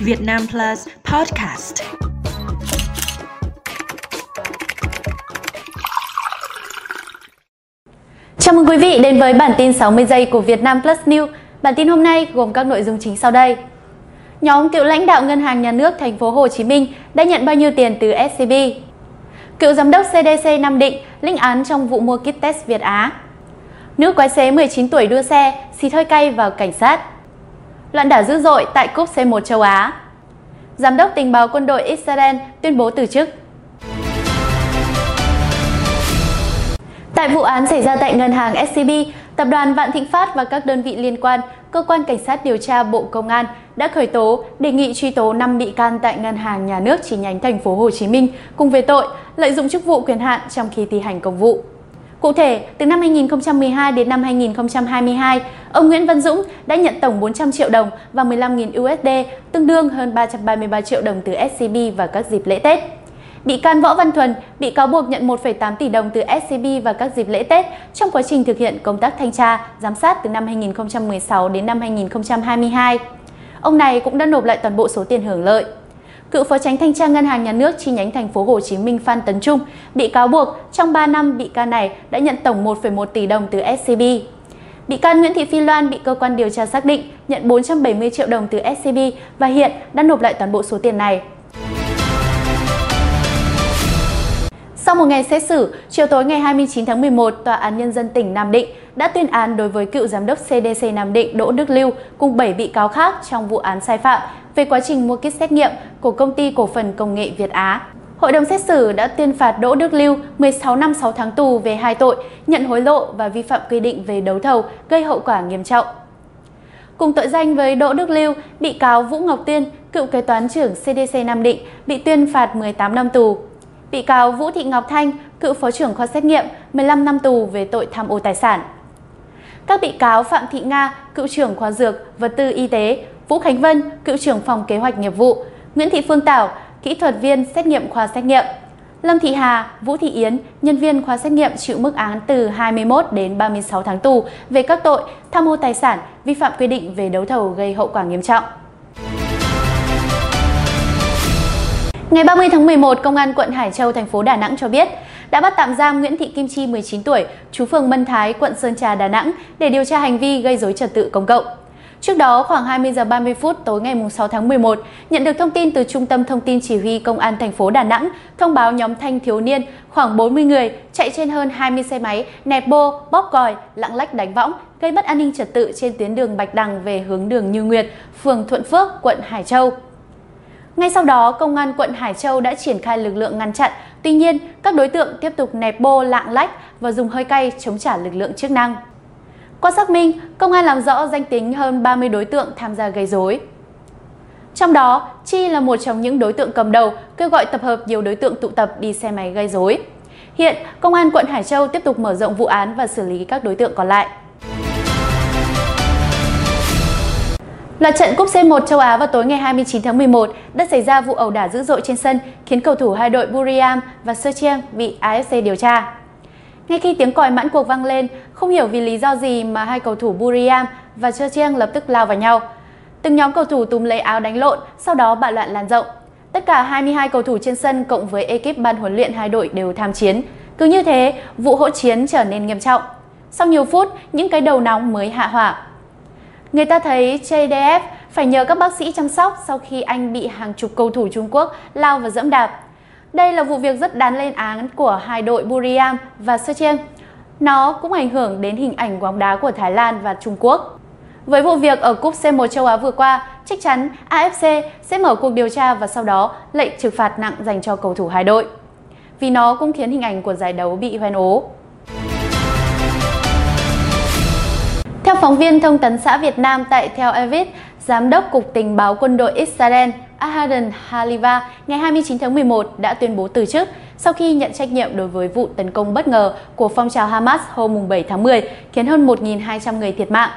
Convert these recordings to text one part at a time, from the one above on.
Việt Nam Plus Podcast. Chào mừng quý vị đến với bản tin 60 giây của Việt Nam Plus News. Bản tin hôm nay gồm các nội dung chính sau đây. Nhóm cựu lãnh đạo Ngân hàng Nhà nước Thành phố Hồ Chí Minh đã nhận bao nhiêu tiền từ SCB? Cựu giám đốc CDC Nam Định lĩnh án trong vụ mua kit test Việt Á. Nữ quái xế 19 tuổi đua xe, xịt hơi cay vào cảnh sát. Loạn đả dữ dội tại cúp C1 châu Á. Giám đốc tình báo quân đội Israel tuyên bố từ chức. Tại vụ án xảy ra tại ngân hàng SCB, tập đoàn Vạn Thịnh Phát và các đơn vị liên quan, cơ quan cảnh sát điều tra Bộ Công an đã khởi tố, đề nghị truy tố 5 bị can tại ngân hàng nhà nước chi nhánh thành phố Hồ Chí Minh cùng về tội lợi dụng chức vụ quyền hạn trong khi thi hành công vụ. Cụ thể, từ năm 2012 đến năm 2022, ông Nguyễn Văn Dũng đã nhận tổng 400 triệu đồng và 15.000 USD, tương đương hơn 333 triệu đồng từ SCB vào các dịp lễ Tết. Bị can Võ Văn Thuần bị cáo buộc nhận 1,8 tỷ đồng từ SCB vào các dịp lễ Tết trong quá trình thực hiện công tác thanh tra, giám sát từ năm 2016 đến năm 2022. Ông này cũng đã nộp lại toàn bộ số tiền hưởng lợi. Cựu Phó Tránh Thanh tra Ngân hàng Nhà nước chi nhánh thành phố Hồ Chí Minh Phan Tấn Trung bị cáo buộc trong 3 năm bị can này đã nhận tổng 1,1 tỷ đồng từ SCB. Bị can Nguyễn Thị Phi Loan bị cơ quan điều tra xác định nhận 470 triệu đồng từ SCB và hiện đã nộp lại toàn bộ số tiền này. Sau một ngày xét xử, chiều tối ngày 29 tháng 11, Tòa án Nhân dân tỉnh Nam Định đã tuyên án đối với cựu giám đốc CDC Nam Định Đỗ Đức Lưu cùng 7 bị cáo khác trong vụ án sai phạm về quá trình mua kit xét nghiệm của công ty cổ phần công nghệ Việt Á. Hội đồng xét xử đã tuyên phạt Đỗ Đức Lưu 16 năm 6 tháng tù về hai tội nhận hối lộ và vi phạm quy định về đấu thầu gây hậu quả nghiêm trọng. Cùng tội danh với Đỗ Đức Lưu, bị cáo Vũ Ngọc Tiên, cựu kế toán trưởng CDC Nam Định, bị tuyên phạt 18 năm tù. Bị cáo Vũ Thị Ngọc Thanh, cựu phó trưởng khoa xét nghiệm, 15 năm tù về tội tham ô tài sản. Các bị cáo Phạm Thị Nga, cựu trưởng khoa dược, vật tư y tế, Vũ Khánh Vân, cựu trưởng phòng kế hoạch nghiệp vụ, Nguyễn Thị Phương Tảo, kỹ thuật viên xét nghiệm khoa xét nghiệm. Lâm Thị Hà, Vũ Thị Yến, nhân viên khoa xét nghiệm chịu mức án từ 21 đến 36 tháng tù về các tội tham ô tài sản, vi phạm quy định về đấu thầu gây hậu quả nghiêm trọng. Ngày 30 tháng 11, Công an quận Hải Châu, thành phố Đà Nẵng cho biết đã bắt tạm giam Nguyễn Thị Kim Chi 19 tuổi, chú phường Mân Thái, quận Sơn Trà, Đà Nẵng để điều tra hành vi gây dối trật tự công cộng. Trước đó, khoảng 20 giờ 30 phút tối ngày 6 tháng 11, nhận được thông tin từ Trung tâm Thông tin Chỉ huy Công an thành phố Đà Nẵng thông báo nhóm thanh thiếu niên khoảng 40 người chạy trên hơn 20 xe máy nẹp bô, bóp còi, lạng lách đánh võng, gây mất an ninh trật tự trên tuyến đường Bạch Đằng về hướng đường Như Nguyệt, phường Thuận Phước, quận Hải Châu. Ngay sau đó, Công an quận Hải Châu đã triển khai lực lượng ngăn chặn. Tuy nhiên, các đối tượng tiếp tục nẹp bô lạng lách và dùng hơi cay chống trả lực lượng chức năng. Qua xác minh, công an làm rõ danh tính hơn 30 đối tượng tham gia gây rối. Trong đó, Chi là một trong những đối tượng cầm đầu, kêu gọi tập hợp nhiều đối tượng tụ tập đi xe máy gây rối. Hiện, Công an quận Hải Châu tiếp tục mở rộng vụ án và xử lý các đối tượng còn lại. Loạt trận Cúp C1 châu Á vào tối ngày 29 tháng 11 đã xảy ra vụ ẩu đả dữ dội trên sân khiến cầu thủ hai đội Buriram và Serchieng bị AFC điều tra. Ngay khi tiếng còi mãn cuộc vang lên, không hiểu vì lý do gì mà hai cầu thủ Buriram và Serchieng lập tức lao vào nhau. Từng nhóm cầu thủ túm lấy áo đánh lộn, sau đó bạo loạn lan rộng. Tất cả 22 cầu thủ trên sân cộng với ekip ban huấn luyện hai đội đều tham chiến. Cứ như thế, vụ hỗn chiến trở nên nghiêm trọng. Sau nhiều phút, những cái đầu nóng mới hạ hỏa. Người ta thấy JDF phải nhờ các bác sĩ chăm sóc sau khi anh bị hàng chục cầu thủ Trung Quốc lao và dẫm đạp. Đây là vụ việc rất đáng lên án của hai đội Buriram và Serchieng. Nó cũng ảnh hưởng đến hình ảnh bóng đá của Thái Lan và Trung Quốc. Với vụ việc ở Cúp C1 châu Á vừa qua, chắc chắn AFC sẽ mở cuộc điều tra và sau đó lệnh trừng phạt nặng dành cho cầu thủ hai đội. Vì nó cũng khiến hình ảnh của giải đấu bị hoen ố. Phóng viên thông tấn xã Việt Nam tại Tel Aviv, Giám đốc Cục Tình báo Quân đội Israel Aharon Haliva ngày 29 tháng 11 đã tuyên bố từ chức sau khi nhận trách nhiệm đối với vụ tấn công bất ngờ của phong trào Hamas hôm 7 tháng 10 khiến hơn 1.200 người thiệt mạng.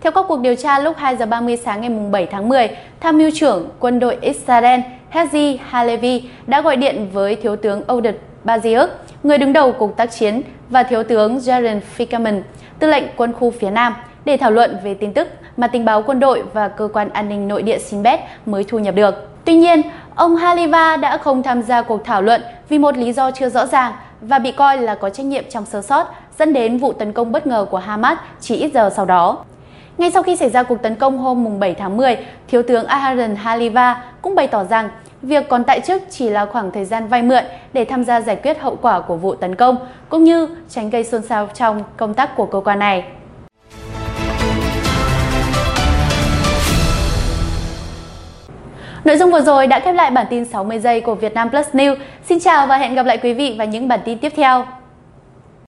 Theo các cuộc điều tra lúc 2 giờ 30 sáng ngày 7 tháng 10, tham mưu trưởng quân đội Israel Hezi Halevi đã gọi điện với Thiếu tướng Oded Baziuk, người đứng đầu Cục tác chiến, và Thiếu tướng Jaren Fickerman, tư lệnh quân khu phía Nam, để thảo luận về tin tức mà tình báo quân đội và cơ quan an ninh nội địa Sinbad mới thu nhập được. Tuy nhiên, ông Haliva đã không tham gia cuộc thảo luận vì một lý do chưa rõ ràng và bị coi là có trách nhiệm trong sơ sót dẫn đến vụ tấn công bất ngờ của Hamas chỉ ít giờ sau đó. Ngay sau khi xảy ra cuộc tấn công hôm 7 tháng 10, Thiếu tướng Aharon Haliva cũng bày tỏ rằng việc còn tại chức chỉ là khoảng thời gian vay mượn để tham gia giải quyết hậu quả của vụ tấn công, cũng như tránh gây xôn xao trong công tác của cơ quan này. Nội dung vừa rồi đã khép lại bản tin 60 giây của Vietnam Plus News. Xin chào và hẹn gặp lại quý vị vào những bản tin tiếp theo.